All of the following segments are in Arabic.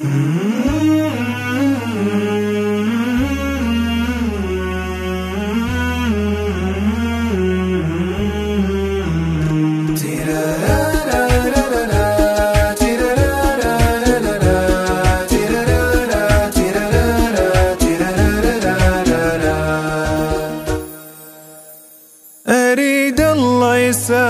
أريد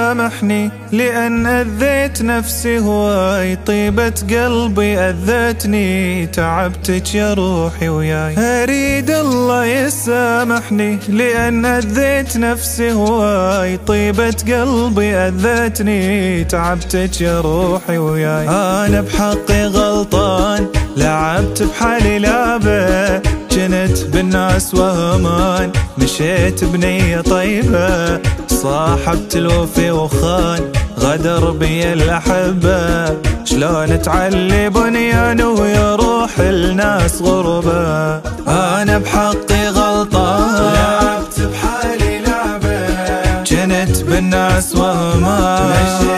يسامحني لأن أذيت نفسي هواي طيبة قلبي أذتني تعبتك يا روحي وياي. أريد الله يسامحني لأن أذيت نفسي هواي طيبة قلبي أذتني تعبتك يا روحي وياي. أنا بحقي غلطان لعبت بحالي لعبة. كنت بالناس وهمان مشيت بنية طيبة صاحبت الوفي وخان. غدر بي الأحبة. شلون تعلي بنيان ويروح الناس غربة؟ أنا بحقي غلطان. لعبت بحالي لعبة. كنت بالناس وهمان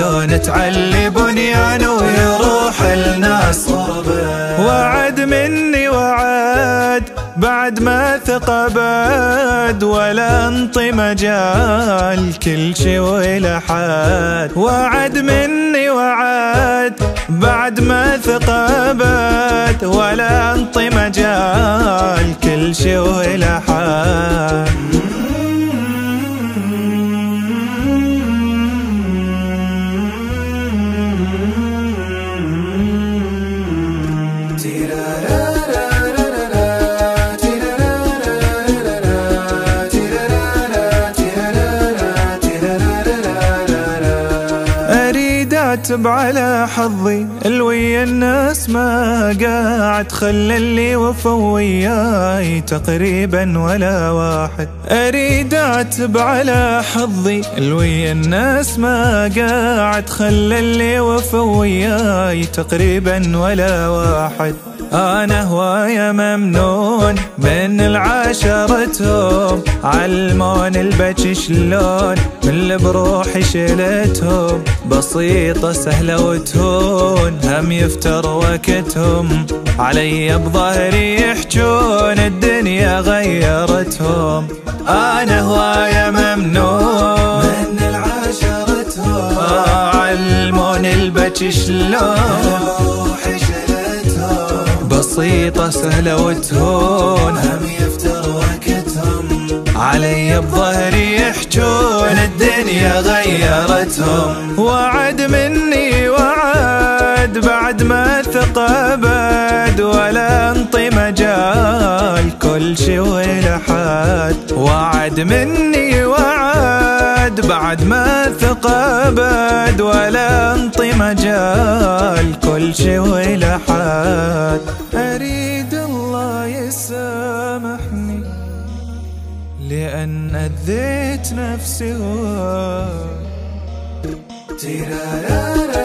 شلون تعلي بنيان ويروح الناس وعد مني وعد بعد ما ثق ابد ولا أنطي مجال كل شي ولا حد. وعد مني وعد بعد ما ثق ابد ولا أنطي مجال كل شي ولا اريد اتب على حظي الويا الناس ما قاعد خلى اللي وفوا وياي تقريبا ولا واحد. أريد اتب على حظي الويا الناس ما قاعد خلى اللي وفوا وياي تقريبا ولا واحد. أنا هواية ممنون من العشرتهم علمون البكي شلون من اللي بروحي شلتهم. بسيطة سهلة وتهون هم يفتر وقتهم. علي بظهري يحجون الدنيا غيرتهم. أنا هواية ممنون. من العشرتهم علمون البكي شلون. روحي شلتهم. بسيطة سهلة وتهون هم يفتر علي بظهري يحجون الدنيا غيرتهم. وعد مني وعد بعد ما ثق ابد ولا انطي مجال كل شي ولا حد وعد مني وعد بعد ما ثق ابد ولا انطي مجال كل شي ولا حد أريد لأن أذيت نفسي تيرارارا.